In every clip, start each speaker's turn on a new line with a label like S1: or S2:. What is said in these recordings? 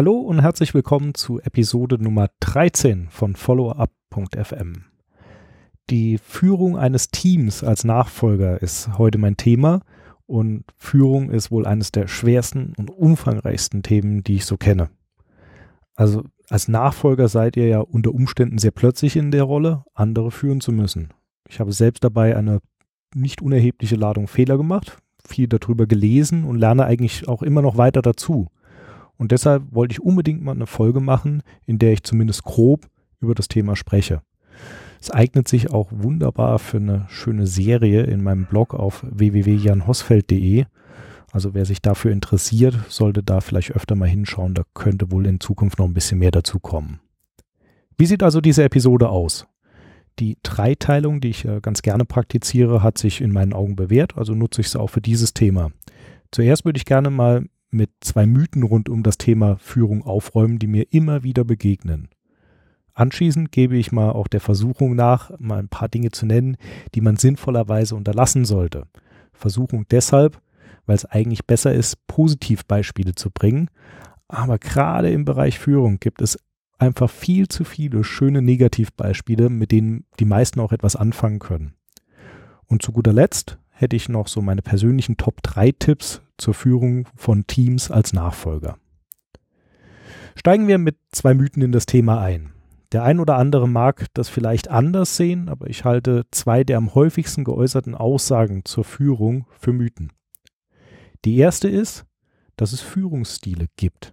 S1: Hallo und herzlich willkommen zu Episode Nummer 13 von followup.fm. Die Führung eines Teams als Nachfolger ist heute mein Thema und Führung ist wohl eines der schwersten und umfangreichsten Themen, die ich so kenne. Also als Nachfolger seid ihr ja unter Umständen sehr plötzlich in der Rolle, andere führen zu müssen. Ich habe selbst dabei eine nicht unerhebliche Ladung Fehler gemacht, viel darüber gelesen und lerne eigentlich auch immer noch weiter dazu. Und deshalb wollte ich unbedingt mal eine Folge machen, in der ich zumindest grob über das Thema spreche. Es eignet sich auch wunderbar für eine schöne Serie in meinem Blog auf www.janhosfeld.de. Also wer sich dafür interessiert, sollte da vielleicht öfter mal hinschauen. Da könnte wohl in Zukunft noch ein bisschen mehr dazu kommen. Wie sieht also diese Episode aus? Die Dreiteilung, die ich äh, ganz gerne praktiziere, hat sich in meinen Augen bewährt, also nutze ich es auch für dieses Thema. Zuerst würde ich gerne mal mit zwei Mythen rund um das Thema Führung aufräumen, die mir immer wieder begegnen. Anschließend gebe ich mal auch der Versuchung nach, mal ein paar Dinge zu nennen, die man sinnvollerweise unterlassen sollte. Versuchung deshalb, weil es eigentlich besser ist, Positivbeispiele zu bringen. Aber gerade im Bereich Führung gibt es einfach viel zu viele schöne Negativbeispiele, mit denen die meisten auch etwas anfangen können. Und zu guter Letzt hätte ich noch so meine persönlichen Top 3 Tipps zur Führung von Teams als Nachfolger. Steigen wir mit zwei Mythen in das Thema ein. Der ein oder andere mag das vielleicht anders sehen, aber ich halte zwei der am häufigsten geäußerten Aussagen zur Führung für Mythen. Die erste ist, dass es Führungsstile gibt.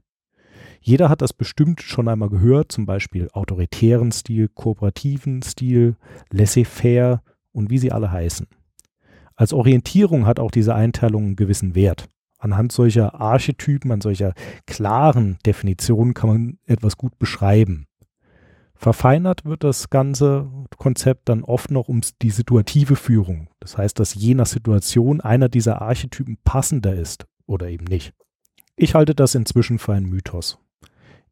S1: Jeder hat das bestimmt schon einmal gehört, zum Beispiel autoritären Stil, kooperativen Stil, laissez-faire und wie sie alle heißen. Als Orientierung hat auch diese Einteilung einen gewissen Wert. Anhand solcher Archetypen, an solcher klaren Definitionen kann man etwas gut beschreiben. Verfeinert wird das ganze Konzept dann oft noch um die situative Führung. Das heißt, dass je nach Situation einer dieser Archetypen passender ist oder eben nicht. Ich halte das inzwischen für einen Mythos.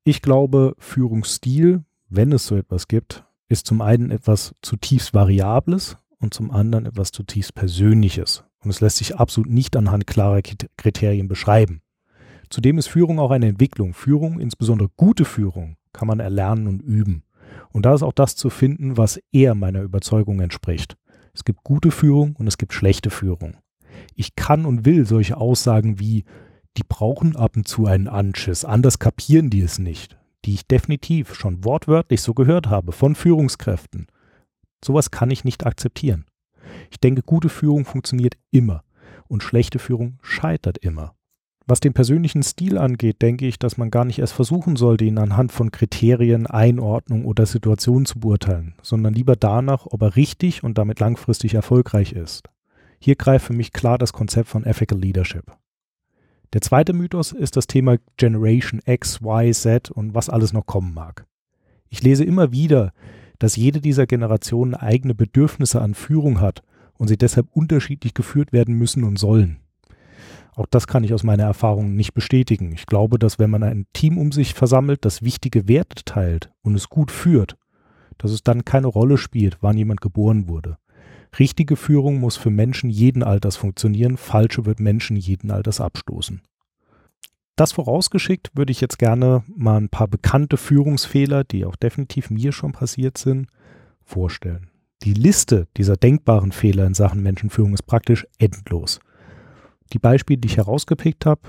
S1: Ich glaube, Führungsstil, wenn es so etwas gibt, ist zum einen etwas zutiefst Variables und zum anderen etwas zutiefst Persönliches. Und es lässt sich absolut nicht anhand klarer Kriterien beschreiben. Zudem ist Führung auch eine Entwicklung. Führung, insbesondere gute Führung, kann man erlernen und üben. Und da ist auch das zu finden, was eher meiner Überzeugung entspricht. Es gibt gute Führung und es gibt schlechte Führung. Ich kann und will solche Aussagen wie, die brauchen ab und zu einen Anschiss, anders kapieren die es nicht, die ich definitiv schon wortwörtlich so gehört habe von Führungskräften. Sowas kann ich nicht akzeptieren. Ich denke, gute Führung funktioniert immer und schlechte Führung scheitert immer. Was den persönlichen Stil angeht, denke ich, dass man gar nicht erst versuchen sollte, ihn anhand von Kriterien, Einordnung oder Situationen zu beurteilen, sondern lieber danach, ob er richtig und damit langfristig erfolgreich ist. Hier greift für mich klar das Konzept von Ethical Leadership. Der zweite Mythos ist das Thema Generation X, Y, Z und was alles noch kommen mag. Ich lese immer wieder, dass jede dieser Generationen eigene Bedürfnisse an Führung hat und sie deshalb unterschiedlich geführt werden müssen und sollen. Auch das kann ich aus meiner Erfahrung nicht bestätigen. Ich glaube, dass wenn man ein Team um sich versammelt, das wichtige Werte teilt und es gut führt, dass es dann keine Rolle spielt, wann jemand geboren wurde. Richtige Führung muss für Menschen jeden Alters funktionieren, falsche wird Menschen jeden Alters abstoßen. Das vorausgeschickt würde ich jetzt gerne mal ein paar bekannte Führungsfehler, die auch definitiv mir schon passiert sind, vorstellen. Die Liste dieser denkbaren Fehler in Sachen Menschenführung ist praktisch endlos. Die Beispiele, die ich herausgepickt habe,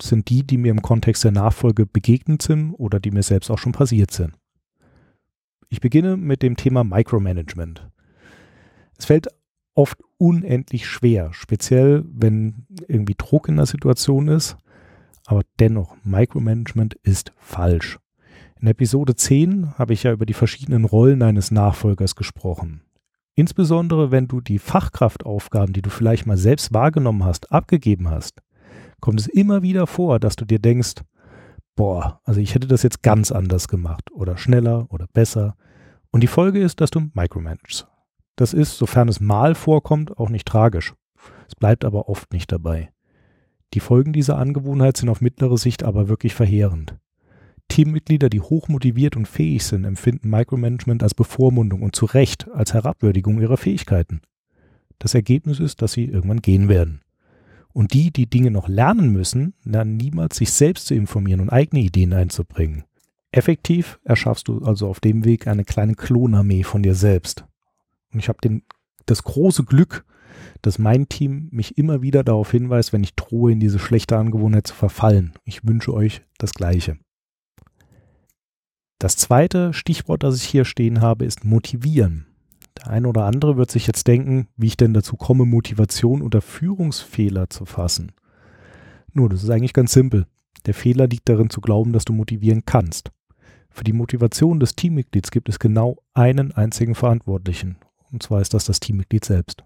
S1: sind die, die mir im Kontext der Nachfolge begegnet sind oder die mir selbst auch schon passiert sind. Ich beginne mit dem Thema Micromanagement. Es fällt oft unendlich schwer, speziell wenn irgendwie Druck in der Situation ist, aber dennoch, Micromanagement ist falsch. In Episode 10 habe ich ja über die verschiedenen Rollen eines Nachfolgers gesprochen. Insbesondere wenn du die Fachkraftaufgaben, die du vielleicht mal selbst wahrgenommen hast, abgegeben hast, kommt es immer wieder vor, dass du dir denkst, boah, also ich hätte das jetzt ganz anders gemacht oder schneller oder besser. Und die Folge ist, dass du micromanagst. Das ist, sofern es mal vorkommt, auch nicht tragisch. Es bleibt aber oft nicht dabei. Die Folgen dieser Angewohnheit sind auf mittlere Sicht aber wirklich verheerend. Teammitglieder, die hochmotiviert und fähig sind, empfinden Micromanagement als Bevormundung und zu Recht als Herabwürdigung ihrer Fähigkeiten. Das Ergebnis ist, dass sie irgendwann gehen werden. Und die, die Dinge noch lernen müssen, lernen niemals, sich selbst zu informieren und eigene Ideen einzubringen. Effektiv erschaffst du also auf dem Weg eine kleine Klonarmee von dir selbst. Und ich habe das große Glück, dass mein Team mich immer wieder darauf hinweist, wenn ich drohe, in diese schlechte Angewohnheit zu verfallen. Ich wünsche euch das Gleiche. Das zweite Stichwort, das ich hier stehen habe, ist motivieren. Der eine oder andere wird sich jetzt denken, wie ich denn dazu komme, Motivation unter Führungsfehler zu fassen. Nur, das ist eigentlich ganz simpel. Der Fehler liegt darin zu glauben, dass du motivieren kannst. Für die Motivation des Teammitglieds gibt es genau einen einzigen Verantwortlichen. Und zwar ist das das Teammitglied selbst.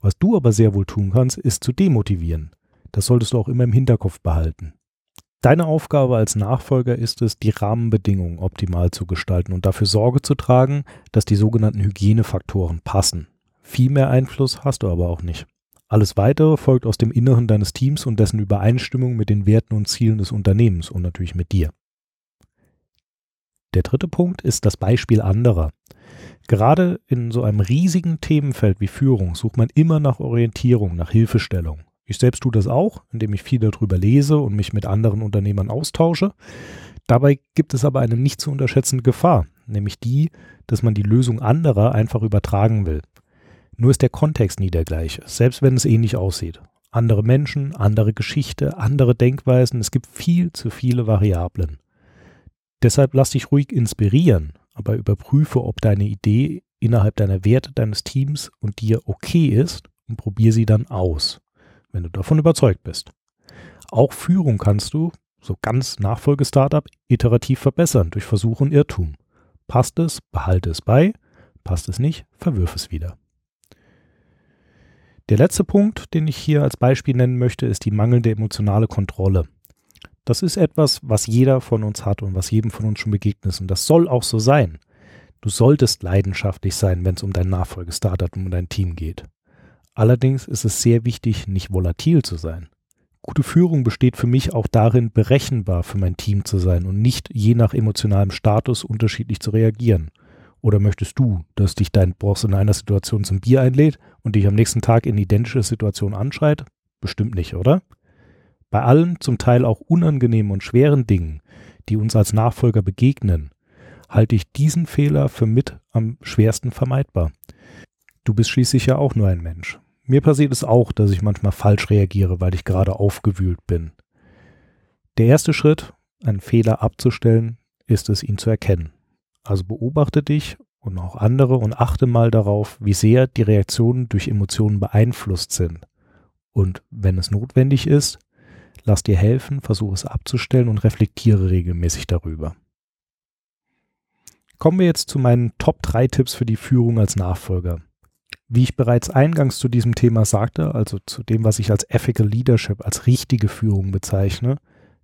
S1: Was du aber sehr wohl tun kannst, ist zu demotivieren. Das solltest du auch immer im Hinterkopf behalten. Deine Aufgabe als Nachfolger ist es, die Rahmenbedingungen optimal zu gestalten und dafür Sorge zu tragen, dass die sogenannten Hygienefaktoren passen. Viel mehr Einfluss hast du aber auch nicht. Alles weitere folgt aus dem Inneren deines Teams und dessen Übereinstimmung mit den Werten und Zielen des Unternehmens und natürlich mit dir. Der dritte Punkt ist das Beispiel anderer. Gerade in so einem riesigen Themenfeld wie Führung sucht man immer nach Orientierung, nach Hilfestellung. Ich selbst tue das auch, indem ich viel darüber lese und mich mit anderen Unternehmern austausche. Dabei gibt es aber eine nicht zu unterschätzende Gefahr, nämlich die, dass man die Lösung anderer einfach übertragen will. Nur ist der Kontext nie der gleiche, selbst wenn es ähnlich aussieht. Andere Menschen, andere Geschichte, andere Denkweisen, es gibt viel zu viele Variablen. Deshalb lass dich ruhig inspirieren, aber überprüfe, ob deine Idee innerhalb deiner Werte deines Teams und dir okay ist und probier sie dann aus wenn du davon überzeugt bist. Auch Führung kannst du, so ganz Nachfolge-Startup, iterativ verbessern durch Versuch und Irrtum. Passt es, behalte es bei, passt es nicht, verwirf es wieder. Der letzte Punkt, den ich hier als Beispiel nennen möchte, ist die mangelnde emotionale Kontrolle. Das ist etwas, was jeder von uns hat und was jedem von uns schon begegnet ist. Und das soll auch so sein. Du solltest leidenschaftlich sein, wenn es um dein Nachfolge-Startup und um dein Team geht. Allerdings ist es sehr wichtig, nicht volatil zu sein. Gute Führung besteht für mich auch darin, berechenbar für mein Team zu sein und nicht je nach emotionalem Status unterschiedlich zu reagieren. Oder möchtest du, dass dich dein Boss in einer Situation zum Bier einlädt und dich am nächsten Tag in identische Situation anschreit? Bestimmt nicht, oder? Bei allen zum Teil auch unangenehmen und schweren Dingen, die uns als Nachfolger begegnen, halte ich diesen Fehler für mit am schwersten vermeidbar. Du bist schließlich ja auch nur ein Mensch. Mir passiert es auch, dass ich manchmal falsch reagiere, weil ich gerade aufgewühlt bin. Der erste Schritt, einen Fehler abzustellen, ist es, ihn zu erkennen. Also beobachte dich und auch andere und achte mal darauf, wie sehr die Reaktionen durch Emotionen beeinflusst sind. Und wenn es notwendig ist, lass dir helfen, versuche es abzustellen und reflektiere regelmäßig darüber. Kommen wir jetzt zu meinen Top 3 Tipps für die Führung als Nachfolger. Wie ich bereits eingangs zu diesem Thema sagte, also zu dem, was ich als Ethical Leadership, als richtige Führung bezeichne,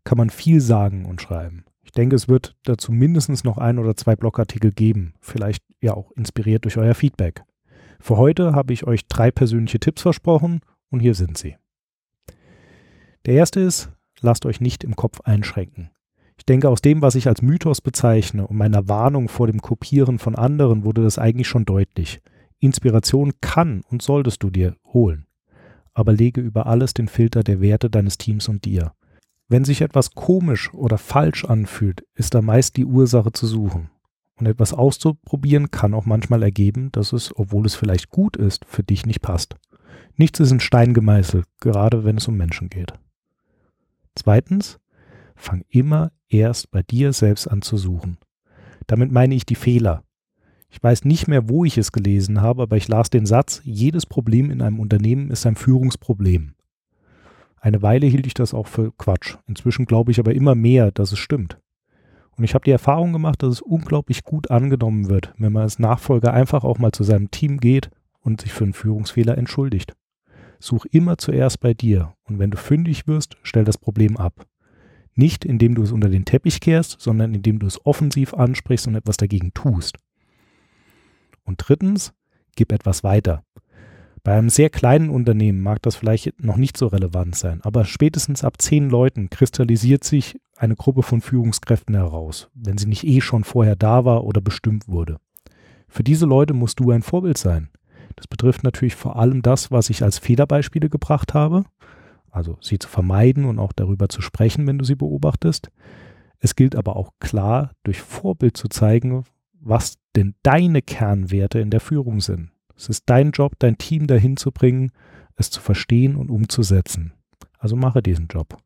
S1: kann man viel sagen und schreiben. Ich denke, es wird dazu mindestens noch ein oder zwei Blogartikel geben, vielleicht ja auch inspiriert durch euer Feedback. Für heute habe ich euch drei persönliche Tipps versprochen und hier sind sie. Der erste ist, lasst euch nicht im Kopf einschränken. Ich denke, aus dem, was ich als Mythos bezeichne und meiner Warnung vor dem Kopieren von anderen, wurde das eigentlich schon deutlich. Inspiration kann und solltest du dir holen. Aber lege über alles den Filter der Werte deines Teams und dir. Wenn sich etwas komisch oder falsch anfühlt, ist da meist die Ursache zu suchen. Und etwas auszuprobieren kann auch manchmal ergeben, dass es, obwohl es vielleicht gut ist, für dich nicht passt. Nichts ist in Stein gemeißelt, gerade wenn es um Menschen geht. Zweitens, fang immer erst bei dir selbst an zu suchen. Damit meine ich die Fehler, ich weiß nicht mehr, wo ich es gelesen habe, aber ich las den Satz, jedes Problem in einem Unternehmen ist ein Führungsproblem. Eine Weile hielt ich das auch für Quatsch. Inzwischen glaube ich aber immer mehr, dass es stimmt. Und ich habe die Erfahrung gemacht, dass es unglaublich gut angenommen wird, wenn man als Nachfolger einfach auch mal zu seinem Team geht und sich für einen Führungsfehler entschuldigt. Such immer zuerst bei dir und wenn du fündig wirst, stell das Problem ab. Nicht indem du es unter den Teppich kehrst, sondern indem du es offensiv ansprichst und etwas dagegen tust. Und drittens, gib etwas weiter. Bei einem sehr kleinen Unternehmen mag das vielleicht noch nicht so relevant sein, aber spätestens ab zehn Leuten kristallisiert sich eine Gruppe von Führungskräften heraus, wenn sie nicht eh schon vorher da war oder bestimmt wurde. Für diese Leute musst du ein Vorbild sein. Das betrifft natürlich vor allem das, was ich als Fehlerbeispiele gebracht habe, also sie zu vermeiden und auch darüber zu sprechen, wenn du sie beobachtest. Es gilt aber auch klar, durch Vorbild zu zeigen, was denn deine Kernwerte in der Führung sind. Es ist dein Job, dein Team dahin zu bringen, es zu verstehen und umzusetzen. Also mache diesen Job.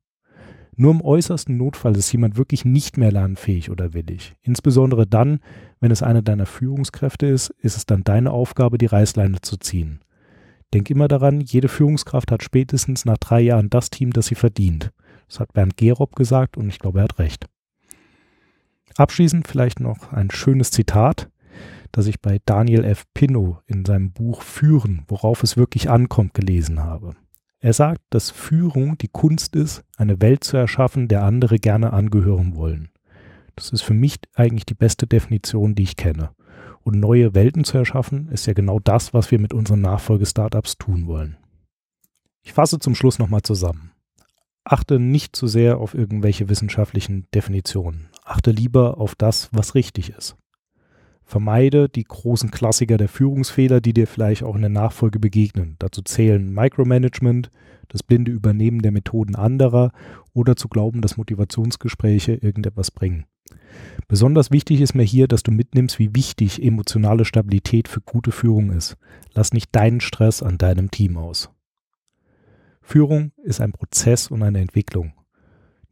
S1: Nur im äußersten Notfall ist jemand wirklich nicht mehr lernfähig oder willig. Insbesondere dann, wenn es eine deiner Führungskräfte ist, ist es dann deine Aufgabe, die Reißleine zu ziehen. Denk immer daran, jede Führungskraft hat spätestens nach drei Jahren das Team, das sie verdient. Das hat Bernd Gerob gesagt und ich glaube, er hat recht. Abschließend vielleicht noch ein schönes Zitat, das ich bei Daniel F. Pinnow in seinem Buch Führen, worauf es wirklich ankommt, gelesen habe. Er sagt, dass Führung die Kunst ist, eine Welt zu erschaffen, der andere gerne angehören wollen. Das ist für mich eigentlich die beste Definition, die ich kenne. Und neue Welten zu erschaffen, ist ja genau das, was wir mit unseren Nachfolge-Startups tun wollen. Ich fasse zum Schluss nochmal zusammen. Achte nicht zu sehr auf irgendwelche wissenschaftlichen Definitionen. Achte lieber auf das, was richtig ist. Vermeide die großen Klassiker der Führungsfehler, die dir vielleicht auch in der Nachfolge begegnen. Dazu zählen Micromanagement, das blinde Übernehmen der Methoden anderer oder zu glauben, dass Motivationsgespräche irgendetwas bringen. Besonders wichtig ist mir hier, dass du mitnimmst, wie wichtig emotionale Stabilität für gute Führung ist. Lass nicht deinen Stress an deinem Team aus. Führung ist ein Prozess und eine Entwicklung.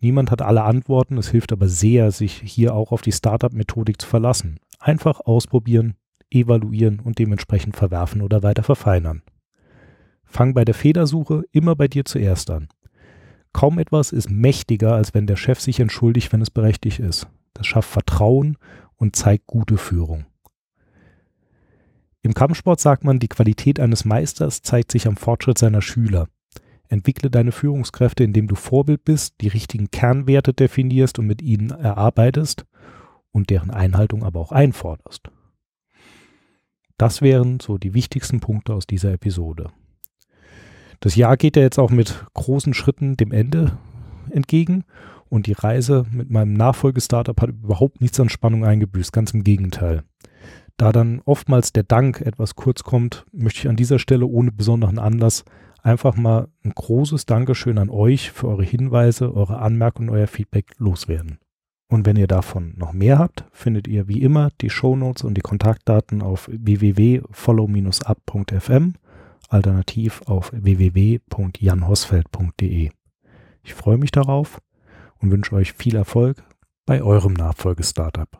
S1: Niemand hat alle Antworten, es hilft aber sehr, sich hier auch auf die Startup-Methodik zu verlassen. Einfach ausprobieren, evaluieren und dementsprechend verwerfen oder weiter verfeinern. Fang bei der Fehlersuche immer bei dir zuerst an. Kaum etwas ist mächtiger, als wenn der Chef sich entschuldigt, wenn es berechtigt ist. Das schafft Vertrauen und zeigt gute Führung. Im Kampfsport sagt man, die Qualität eines Meisters zeigt sich am Fortschritt seiner Schüler. Entwickle deine Führungskräfte, indem du Vorbild bist, die richtigen Kernwerte definierst und mit ihnen erarbeitest und deren Einhaltung aber auch einforderst. Das wären so die wichtigsten Punkte aus dieser Episode. Das Jahr geht ja jetzt auch mit großen Schritten dem Ende entgegen und die Reise mit meinem Nachfolgestartup hat überhaupt nichts an Spannung eingebüßt, ganz im Gegenteil. Da dann oftmals der Dank etwas kurz kommt, möchte ich an dieser Stelle ohne besonderen Anlass einfach mal ein großes Dankeschön an euch für eure Hinweise, eure Anmerkungen, euer Feedback loswerden. Und wenn ihr davon noch mehr habt, findet ihr wie immer die Shownotes und die Kontaktdaten auf www.follow-up.fm, alternativ auf www.janhosfeld.de. Ich freue mich darauf und wünsche euch viel Erfolg bei eurem Nachfolgestartup.